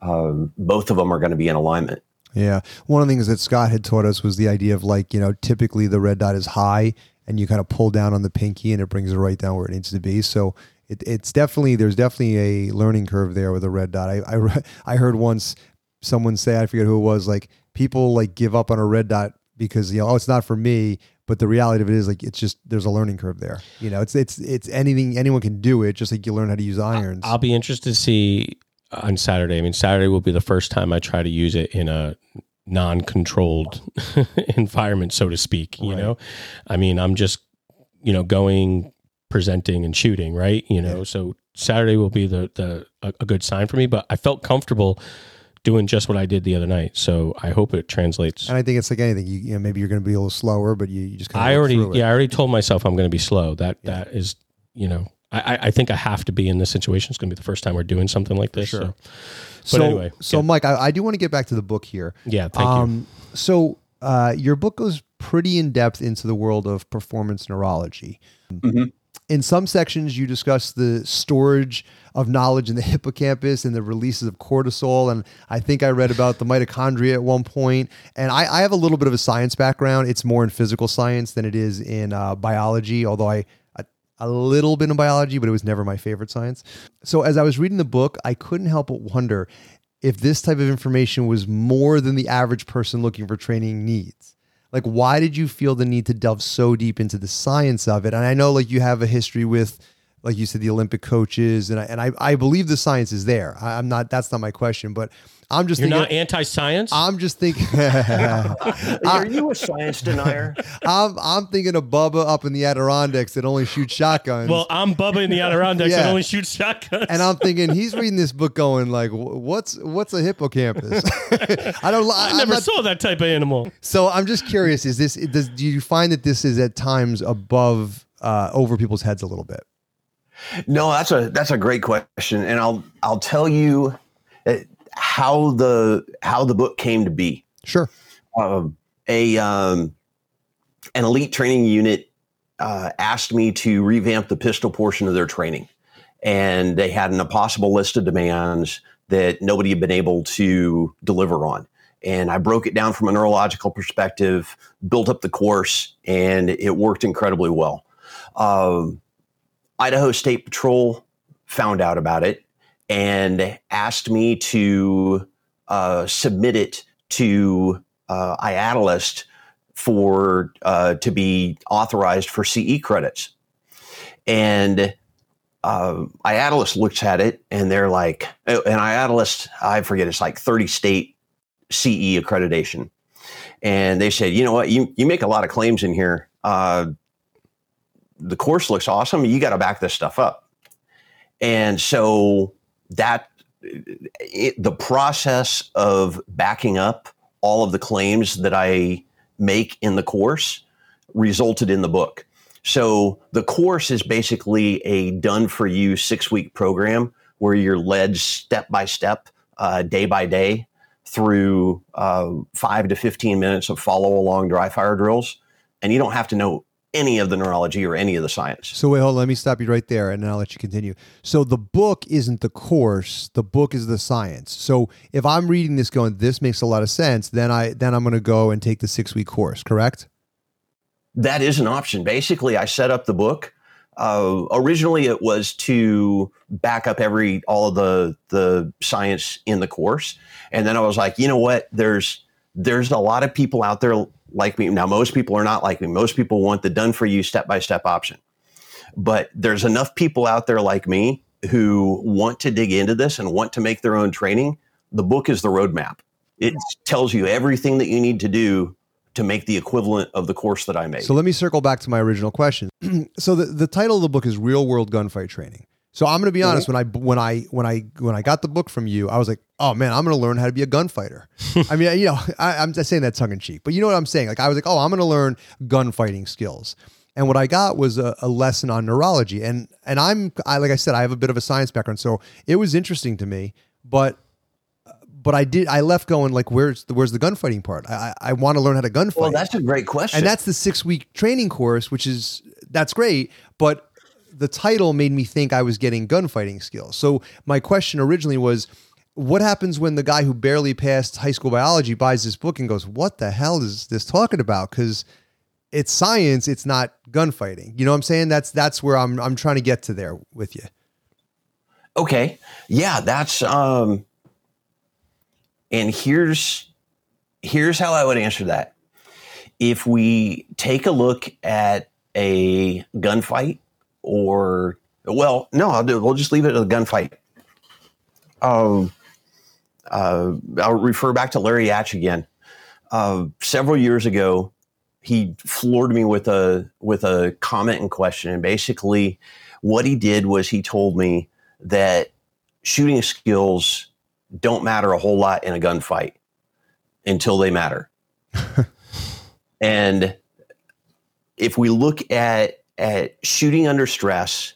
D: um, both of them are going to be in alignment.
B: Yeah. One of the things that Scott had taught us was the idea of like, you know, typically the red dot is high and you kind of pull down on the pinky and it brings it right down where it needs to be. So it, it's definitely, there's definitely a learning curve there with a red dot. I, I, *laughs* I heard once someone say, I forget who it was, like people like give up on a red dot because, you know, oh, it's not for me but the reality of it is like it's just there's a learning curve there. You know it's it's it's anything anyone can do it just like you learn how to use irons.
C: I'll be interested to see on saturday. I mean saturday will be the first time i try to use it in a non-controlled *laughs* environment so to speak you right. know i mean i'm just you know going presenting and shooting right? You know yeah. so saturday will be the the a, a good sign for me but i felt comfortable doing just what I did the other night. So I hope it translates.
B: And I think it's like anything. You, you know, maybe you're going to be a little slower, but you, you just kind of.
C: I already, yeah, I already told myself I'm going to be slow. That yeah. that is, you know, I, I think I have to be in this situation. It's going to be the first time we're doing something like this. Sure. So, but
B: so,
C: anyway,
B: so yeah. Mike, I, I, do want to get back to the book here.
C: Yeah, thank um,
B: you. So uh, your book goes pretty in depth into the world of performance neurology. Mm-hmm in some sections you discuss the storage of knowledge in the *laughs* hippocampus and the releases of cortisol. And i think i read about the mitochondria at one point. And i, I have a little bit of a science background. It's more in physical science than it is in uh, biology although I a little bit in biology but it was never my favorite science. So as i was reading the book i couldn't help but wonder if this type of information was more than the average person looking for training needs like why did you feel the need to delve so deep into the science of it? And i know like you have a history with like you said the olympic coaches and i, and I, I believe the science is there I, i'm not that's not my question but I'm just
C: You're
B: thinking,
C: not anti-science.
B: I'm just thinking. *laughs*
D: Are you a science denier?
B: I'm I'm thinking of Bubba up in the Adirondacks that only shoots shotguns.
C: Well, I'm Bubba in the Adirondacks yeah. that only shoots shotguns.
B: And I'm thinking *laughs* he's reading this book, going like, "What's what's a hippocampus?" *laughs*
C: I don't. I, I never not, saw that type of animal.
B: So I'm just curious: Is this does do you find that this is at times above uh, over people's heads a little bit?
D: No, that's a that's a great question, and I'll I'll tell you how the how the book came to be.
B: Sure.
D: Um, a um, an elite training unit uh, asked me to revamp the pistol portion of their training, and they had an impossible list of demands that nobody had been able to deliver on. And I broke it down from a neurological perspective, built up the course, and it worked incredibly well. Um, Idaho State Patrol found out about it and asked me to uh, submit it to uh, for uh, to be authorized for CE credits. And uh, looks at it and they're like, oh, and IADLEST, I forget, it's like 30 state CE accreditation. And they said, you know what, you, you make a lot of claims in here. Uh, the course looks awesome. You got to back this stuff up. And so that it, the process of backing up all of the claims that I make in the course resulted in the book. So the course is basically a done for you six week program where you're led step by step, uh, day by day through uh, five to 15 minutes of follow along dry fire drills. And you don't have to know any of the neurology or any of the science.
B: So wait, hold on, let me stop you right there and then I'll let you continue. So the book isn't the course, the book is the science. So if I'm reading this going, this makes a lot of sense, then I then I'm gonna go and take the six week course, correct?
D: That is an option. Basically, I set up the book. Uh, originally it was to back up every all of the the science in the course. And then I was like, you know what? There's there's a lot of people out there like me. Now, most people are not like me. Most people want the done for you step by step option. But there's enough people out there like me who want to dig into this and want to make their own training. The book is the roadmap. It tells you everything that you need to do to make the equivalent of the course that I made.
B: So let me circle back to my original question. *clears throat* so the, the title of the book is Real World Gunfight Training. So I'm going to be uh-huh. honest. When I when I when I when I got the book from you, I was like, oh man, I'm going to learn how to be a gunfighter. *laughs* I mean, you know, I, am just saying that tongue in cheek, but you know what I'm saying. Like I was like, oh, I'm going to learn gunfighting skills. And what I got was a, a, lesson on neurology. And and I'm I, like I said, I have a bit of a science background, so it was interesting to me. But but I did I left going like, where's the where's the gunfighting part? I I, I want to learn how to gunfight.
D: Well, that's a great question.
B: And that's the six week training course, which is that's great. But the title made me think I was getting gunfighting skills. So my question originally was, what happens when the guy who barely passed high school biology buys this book and goes, "What the hell is this talking about?" Because it's science, it's not gunfighting. You know what I'm saying? That's that's where I'm I'm trying to get to there with you.
D: Okay, yeah, that's um, and here's here's how I would answer that. If we take a look at a gunfight or well, no, I'll do. We'll just leave it at a gunfight. Um, uh, I'll refer back to Larry Yatch again. Uh, several years ago, he floored me with a with a comment and question, and basically, what he did was he told me that shooting skills don't matter a whole lot in a gunfight until they matter. *laughs* and if we look at at shooting under stress,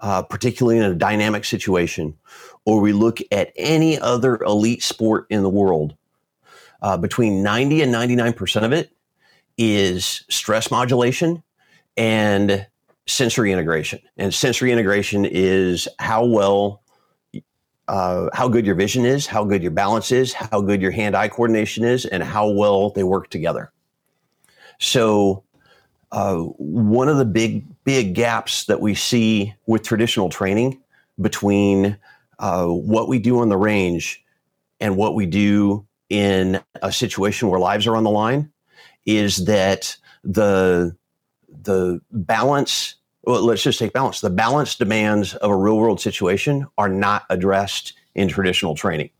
D: uh, particularly in a dynamic situation, or we look at any other elite sport in the world, uh, between 90 and 99% of it is stress modulation and sensory integration. And sensory integration is how well, uh, how good your vision is, how good your balance is, how good your hand eye coordination is, and how well they work together. So, uh, one of the big big gaps that we see with traditional training between uh, what we do on the range and what we do in a situation where lives are on the line is that the the balance well let's just take balance the balance demands of a real world situation are not addressed in traditional training.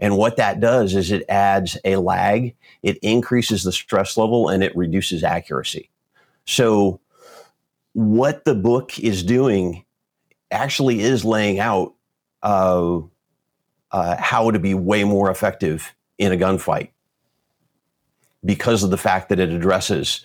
D: And what that does is it adds a lag it increases the stress level and it reduces accuracy so, what the book is doing actually is laying out uh, uh, how to be way more effective in a gunfight because of the fact that it addresses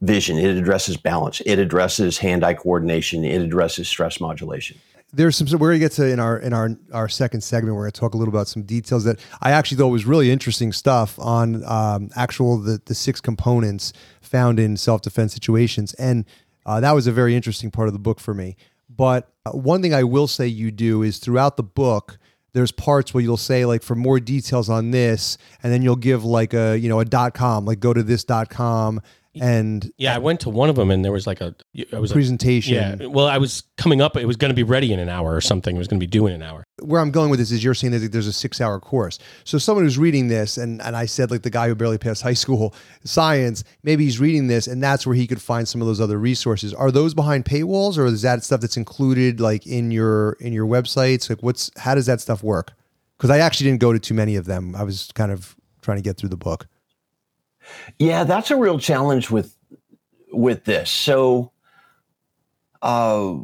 D: vision, it addresses balance, it addresses hand-eye coordination, it addresses stress modulation
B: there's some we're gonna get to in our in our our second segment. We're gonna talk a little about some details that I actually thought was really interesting stuff on um, actual the the six components found in self defense situations, and uh, that was a very interesting part of the book for me. But uh, one thing I will say you do is throughout the book, there's parts where you'll say like for more details on this, and then you'll give like a you know a dot com, like go to this dot com, and
C: Yeah, I went to one of them and there was like a I was like,
B: presentation.
C: yeah. Well, I was coming up. It was going to be ready in an hour or something. It was going to be due in an hour.
B: Where I'm going with this is you're saying that there's a six hour course. So someone who's reading this, and, and I said like the guy who barely passed *laughs* high school science, maybe he's reading this and that's where he could find some of those other resources. Are those behind paywalls or is that stuff that's included like in your in your websites? Like what's how does that stuff work? Because I actually didn't go to too many of them. I was kind of trying to get through the book.
D: Yeah, that's a real challenge with with this. So, uh,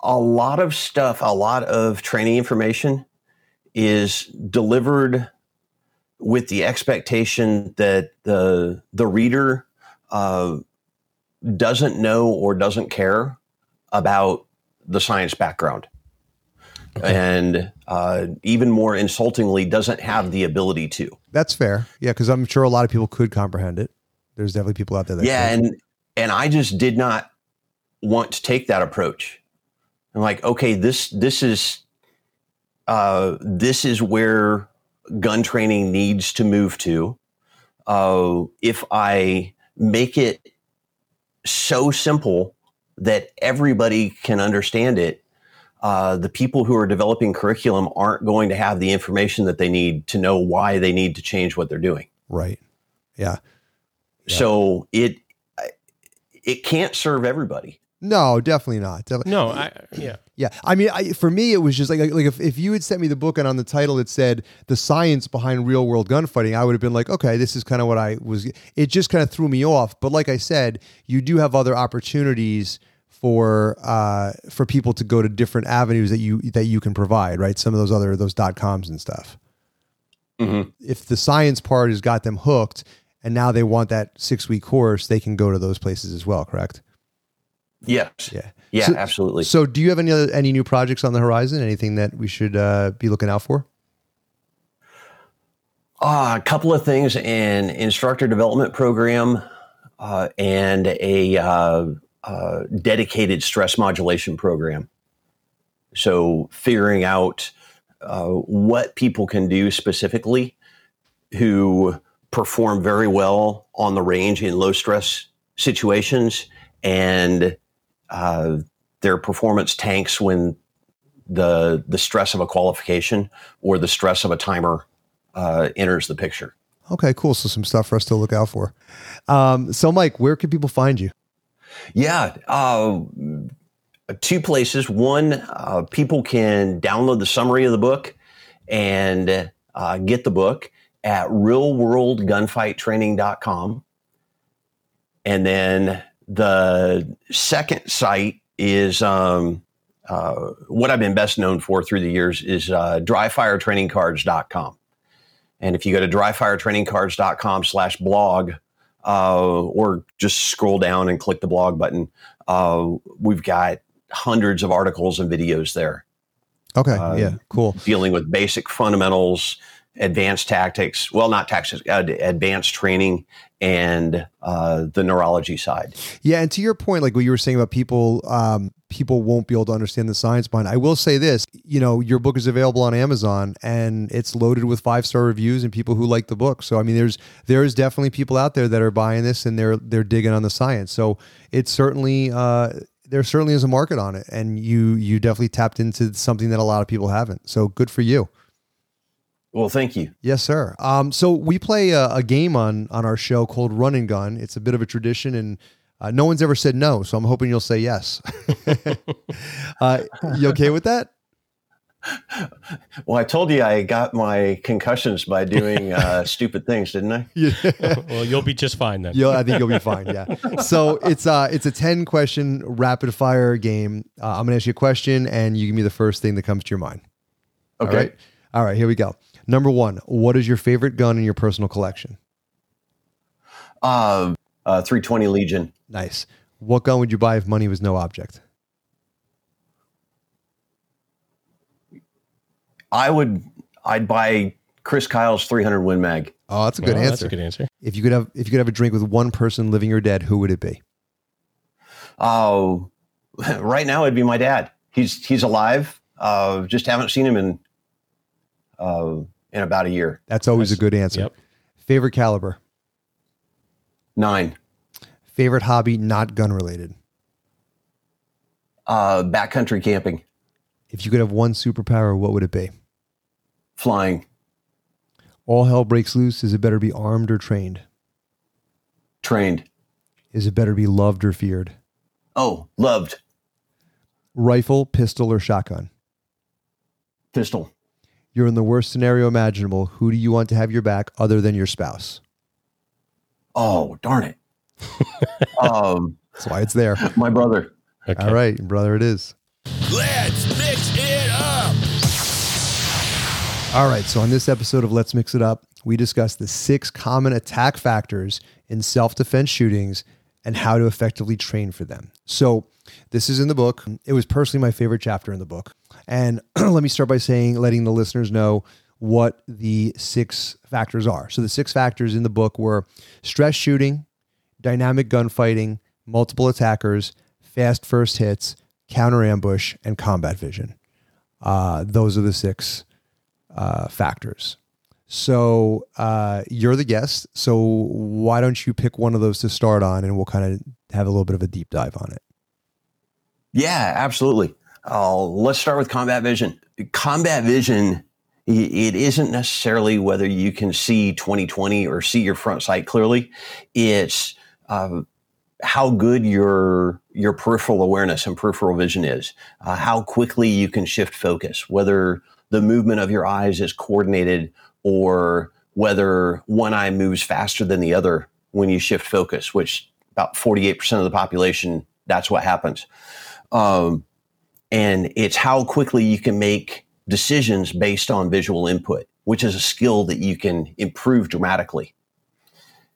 D: a lot of stuff, a lot of training information is delivered with the expectation that the the reader uh, doesn't know or doesn't care about the science background, and uh, even more insultingly, doesn't have the ability to.
B: That's fair. Yeah, because I'm sure a lot of people could comprehend it. There's definitely people out there that
D: yeah
B: could.
D: and and i just did not want to take that approach i'm like okay this this is uh this is where gun training needs to move to uh if i make it so simple that everybody can understand it uh, the people who are developing curriculum aren't going to have the information that they need to know why they need to change what they're doing
B: right. Yeah. Yeah.
D: so it it can't serve everybody.
B: No, definitely not. Definitely.
C: No, I yeah.
B: Yeah, I mean, I, for me, it was just like like if, if you had sent me the book and on the title it said the science behind real world gunfighting, I would have been like, okay, this is kind of what I was. It just kind of threw me off. But like I said, you do have other opportunities for uh, for people to go to different avenues that you that you can provide, right? Some of those other those dot coms and stuff.
D: Mm-hmm.
B: If the science part has got them hooked, and now they want that six week course, they can go to those places as well. Correct?
D: Yes.
B: Yeah.
D: Yeah,
B: So-
D: absolutely.
B: So, do you have any other any new projects on the horizon? Anything that we should uh, be looking out for?
D: Uh, a couple of things an instructor development program uh, and a uh, dedicated stress modulation program. So, figuring out uh, what people can do specifically who perform very well on the range in low stress situations and uh, their performance tanks when the the stress of a qualification or the stress of a timer uh, enters the picture.
B: Okay, cool. So some stuff for us to look out for. Um, so, Mike, where can people find you?
D: Yeah, uh, two places. One, uh, people can download the summary of the book and uh, get the book at realworldgunfighttraining.com. And then the second site is um, uh, what I've been best known for through the years is uh, dryfiretrainingcards.com. And if you go to dryfiretrainingcards.com slash blog, uh, or just scroll down and click the blog button, uh, we've got hundreds of articles and videos there
B: Okay,
D: Uh,
B: yeah, cool.
D: dealing with basic fundamentals, advanced tactics, well, not tactics, uh, advanced training, and uh, the neurology side.
B: Yeah, and to your point, like what you were saying about people, um, people won't be able to understand the science behind. it. I will say this: you know, your book is available on Amazon, and it's loaded with five star reviews and people who like the book. So, I mean, there's there's definitely people out there that are buying this and they're they're digging on the science. So, it's certainly uh, there certainly is a market on it, and you you definitely tapped into something that a lot of people haven't. So, good for you.
D: Well, thank you.
B: Yes, sir. Um, so we play a, a game on on our show called Run and Gun. It's a bit of a tradition, and uh, no one's ever said no. So I'm hoping you'll say yes. *laughs* uh, you okay with that?
D: Well, I told you I got my concussions by doing uh, *laughs* stupid things, didn't I?
B: Yeah. *laughs*
C: well, you'll be just fine then.
B: Yeah, I think you'll be fine. Yeah. So it's uh it's a ten question rapid fire game. Uh, I'm gonna ask you a question, and you give me the first thing that comes to your mind.
D: Okay.
B: All right. All right. Here we go. Number one. What is your favorite gun in your personal collection?
D: Uh, uh, 320 Legion.
B: Nice. What gun would you buy if money was no object?
D: I would. I'd buy Chris Kyle's 300 Win Mag.
B: Oh, that's a good
C: Well,
B: answer.
C: That's a good answer.
B: If you could have if you could have a drink with one person living or dead, who would it be?
D: Oh, *laughs* right now it'd be my dad. He's he's alive. Uh, just haven't seen him in uh, in about a year.
B: That's always
C: Nice.
B: a good answer.
C: Yep.
B: Favorite caliber?
D: Nine.
B: Favorite hobby not gun related?
D: Uh, backcountry camping.
B: If you could have one superpower, what would it be?
D: Flying.
B: All hell breaks loose. Is it better to be armed or trained?
D: Trained.
B: Is it better to be loved or feared?
D: Oh, loved.
B: Rifle, pistol, or shotgun?
D: Pistol.
B: You're in the worst scenario imaginable. Who do you want to have your back other than your spouse?
D: Oh, darn it. *laughs* um,
B: That's why it's there.
D: my brother.
C: Okay.
B: All right, brother, it is.
A: Let's mix it up.
B: All right, so on this episode of Let's Mix It Up, we discuss the six common attack factors in self defense shootings and how to effectively train for them. So, this is in the book. It was personally my favorite chapter in the book. And *clears throat* let me start by saying, letting the listeners know what the six factors are. So, the six factors in the book were stress shooting, dynamic gunfighting, multiple attackers, fast first hits, counter ambush, and combat vision. Uh, those are the six uh, factors. So uh, you're the guest. So why don't you pick one of those to start on, and we'll kind of have a little bit of a deep dive on it.
D: Yeah, absolutely. Uh, let's start with combat vision. Combat vision, it isn't necessarily whether you can see 2020 or see your front sight clearly. It's uh, how good your your peripheral awareness and peripheral vision is, uh, how quickly you can shift focus, whether the movement of your eyes is coordinated or whether one eye moves faster than the other when you shift focus, which about 48% of the population, that's what happens. Um, and it's how quickly you can make decisions based on visual input, which is a skill that you can improve dramatically.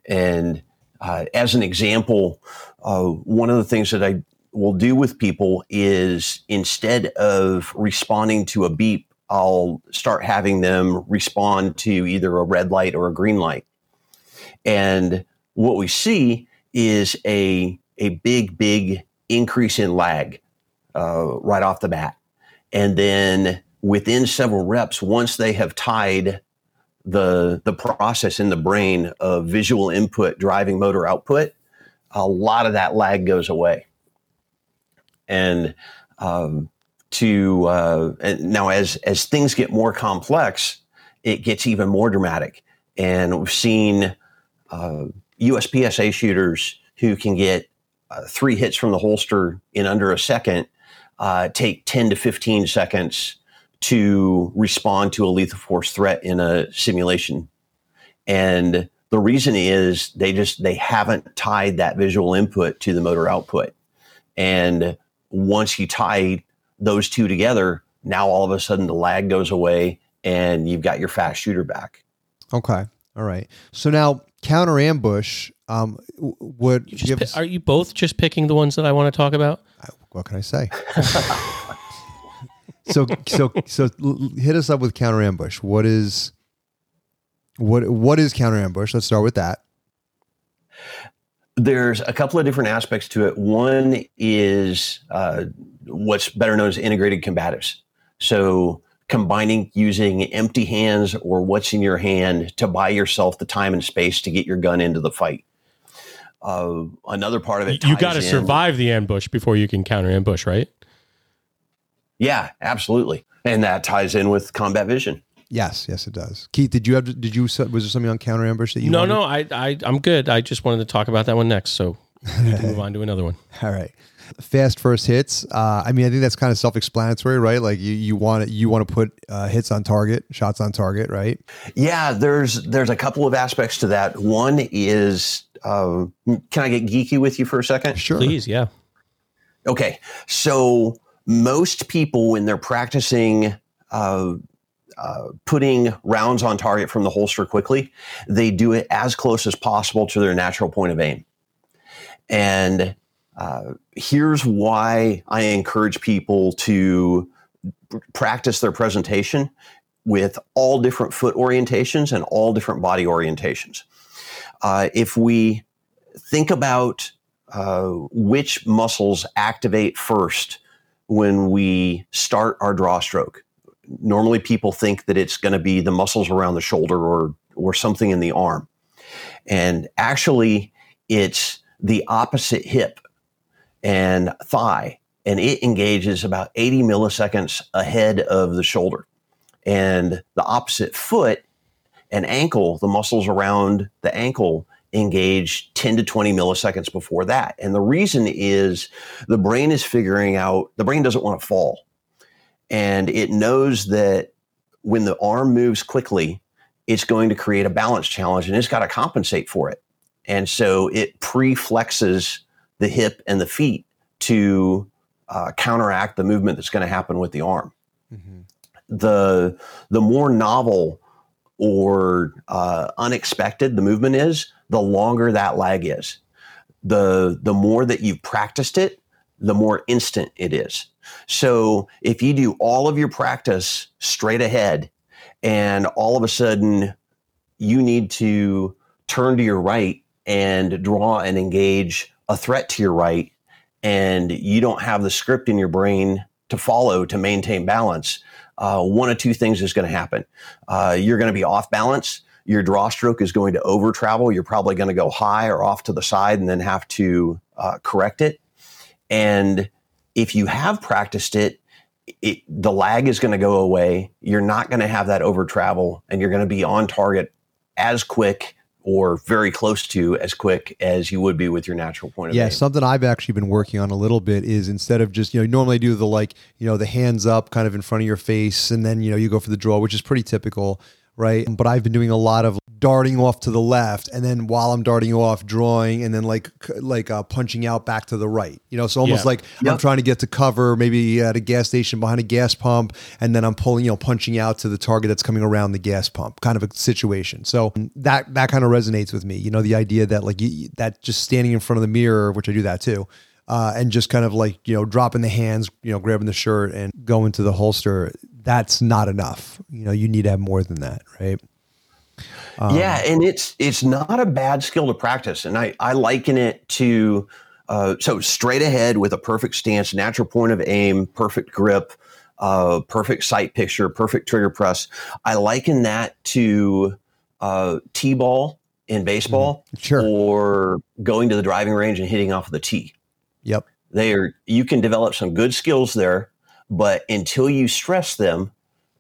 D: And uh, as an example, uh, one of the things that I will do with people is instead of responding to a beep, I'll start having them respond to either a red light or a green light. And what we see is a, a big, big increase in lag uh, right off the bat. And then within several reps, once they have tied the, the process in the brain of visual input driving motor output, a lot of that lag goes away. And um, to uh, and now as as things get more complex, it gets even more dramatic. And we've seen uh, USPSA shooters who can get uh, three hits from the holster in under a second uh, take 10 to 15 seconds to respond to a lethal force threat in a simulation. And the reason is they just they haven't tied that visual input to the motor output. And once you tie those two together, now all of a sudden the lag goes away and you've got your fast shooter back.
B: Okay. All right. So now counter ambush. Um, would
C: You
B: give
C: pi-
B: us-
C: are you both just picking the ones that I want to talk about?
B: What can I say? so so so hit us up with counter ambush. What is what what is counter ambush? Let's start with that.
D: There's a couple of different aspects to it. One is uh, what's better known as integrated combatives. So combining using empty hands or what's in your hand to buy yourself the time and space to get your gun into the fight. Uh, another part of it,
C: You got to survive the ambush before you can counter ambush, right?
D: Yeah, absolutely, and that ties in with combat vision.
B: Yes, yes, it does. Keith, did you have? Did you? Was there something on counter ambush that you?
C: no,
B: wanted?
C: no, I, I, I'm good. I just wanted to talk about that one next, so we can *laughs* move on to another one.
B: All right. Fast first hits. Uh, I mean, I think that's kind of self-explanatory, right? Like you, you want to you want to put uh, hits on target, shots on target, right?
D: Yeah, there's there's a couple of aspects to that. One is, uh, can I get geeky with you for a second?
B: Sure.
C: Please, yeah.
D: Okay, so most people when they're practicing uh, uh, putting rounds on target from the holster quickly, they do it as close as possible to their natural point of aim. And uh, here's why I encourage people to practice their presentation with all different foot orientations and all different body orientations. Uh, if we think about uh, which muscles activate first when we start our draw stroke. Normally, people think that it's going to be the muscles around the shoulder or or something in the arm, and actually, it's the opposite hip and thigh, and it engages about 80 milliseconds ahead of the shoulder. And the opposite foot and ankle, the muscles around the ankle engage 10 to 20 milliseconds before that. And the reason is the brain is figuring out, the brain doesn't want to fall. And it knows that when the arm moves quickly, it's going to create a balance challenge and it's got to compensate for it. And so it pre flexes the hip and the feet to uh, counteract the movement that's going to happen with the arm. Mm-hmm. The, the more novel or uh, unexpected the movement is, the longer that lag is. The, the more that you've practiced it, the more instant it is. So if you do all of your practice straight ahead and all of a sudden you need to turn to your right and draw and engage a threat to your right and you don't have the script in your brain to follow to maintain balance, uh, one of two things is going to happen. Uh, you're going to be off balance. Your draw stroke is going to over travel. You're probably going to go high or off to the side and then have to uh, correct it. And if you have practiced it, it, the lag is going to go away. You're not going to have that over travel and you're going to be on target as quick or very close to as quick as you would be with your natural point of view.
B: yeah,
D: aim.
B: something I've actually been working on a little bit is instead of just, you know, you normally do the like, you know, the hands up kind of in front of your face and then, you know, you go for the draw, which is pretty typical right? But I've been doing a lot of darting off to the left, and then while I'm darting off, drawing, and then like like uh, punching out back to the right. You know, so almost yeah. like yep. I'm trying to get to cover, maybe at a gas station behind a gas pump, and then I'm pulling, you know, punching out to the target that's coming around the gas pump, kind of a situation. So that that kind of resonates with me. You know, the idea that like you, that just standing in front of the mirror, which I do that too. Uh, and just kind of like you know dropping the hands you know grabbing the shirt and going to the holster that's not enough. You know, you need to have more than that, right?
D: Um, yeah, and it's it's not a bad skill to practice, and I I liken it to uh, so straight ahead with a perfect stance, natural point of aim, perfect grip, uh, perfect sight picture, perfect trigger press. I liken that to uh, t-ball in baseball,
B: mm-hmm. sure.
D: or going to the driving range and hitting off of the tee.
B: Yep,
D: they are. You can develop some good skills there but until you stress them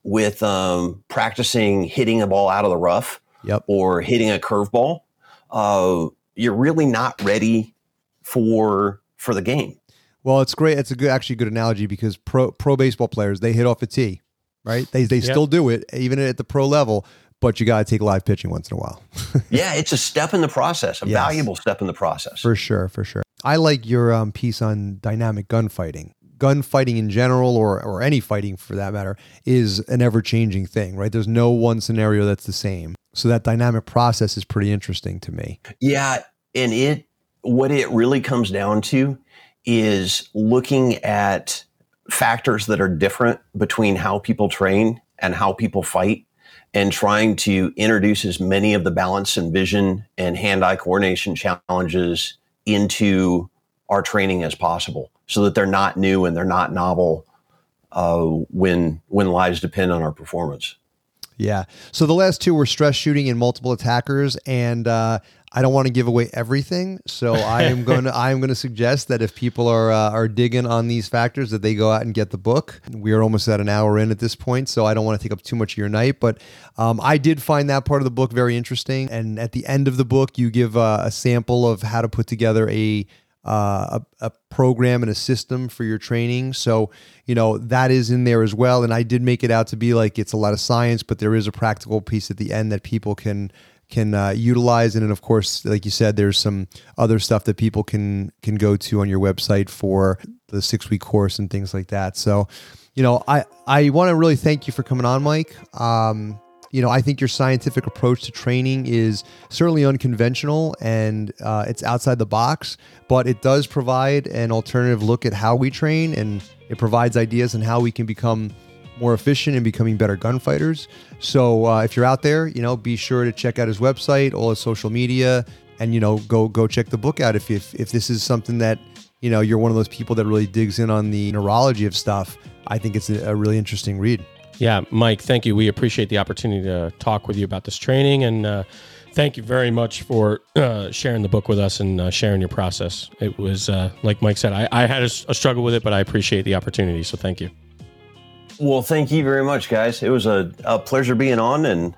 D: with um, practicing hitting a ball out of the rough
B: yep.
D: or hitting a curveball, uh, you're really not ready for for the game.
B: Well, it's great. It's a good, actually good analogy because pro pro baseball players they hit off a tee, right? They they yep. still do it even at the pro level, but you got to take live pitching once in a while. *laughs*
D: yeah, it's a step in the process, a yes. valuable step in the process.
B: For sure, for sure. I like your um, piece on dynamic gunfighting gunfighting in general or or any fighting for that matter is an ever changing thing, right? There's no one scenario that's the same. So that dynamic process is pretty interesting to me.
D: Yeah, and it what it really comes down to is looking at factors that are different between how people train and how people fight and trying to introduce as many of the balance and vision and hand-eye coordination challenges into our training as possible so that they're not new and they're not novel uh, when when lives depend on our performance.
B: Yeah. So the last two were stress shooting and multiple attackers, and uh, I don't want to give away everything. So *laughs* I am going to I am going to suggest that if people are uh, are digging on these factors, that they go out and get the book. We are almost at an hour in at this point, so I don't want to take up too much of your night. But um, I did find that part of the book very interesting. And at the end of the book, you give uh, a sample of how to put together a uh, a, a, program and a system for your training. So, you know, that is in there as well. And I did make it out to be like it's a lot of science, but there is a practical piece at the end that people can can uh, utilize. And then, of course, like you said, there's some other stuff that people can can go to on your website for the six week course and things like that. So, you know, I I want to really thank you for coming on, Mike. Um, you know, I think your scientific approach to training is certainly unconventional and uh, it's outside the box, but it does provide an alternative look at how we train and it provides ideas on how we can become more efficient and becoming better gunfighters. So uh, if you're out there, you know, be sure to check out his website, all his social media, and you know, go go check the book out if if, if this is something that you know you're one of those people that really digs in on the neurology of stuff. I think it's a, a really interesting read.
C: Yeah, Mike, thank you. We appreciate the opportunity to talk with you about this training and uh, thank you very much for uh, sharing the book with us and uh, sharing your process. It was, uh, like Mike said, I, I had a, a, struggle with it, but I appreciate the opportunity. So thank you.
D: Well, thank you very much, guys. It was a, a pleasure being on and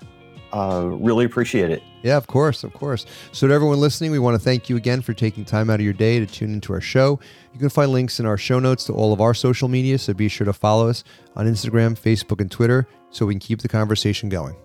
D: uh, really appreciate it.
B: Yeah, of course, of course. So, to everyone listening, we want to thank you again for taking time out of your day to tune into our show. You can find links in our show notes to all of our social media, so be sure to follow us on Instagram, Facebook, and Twitter so we can keep the conversation going.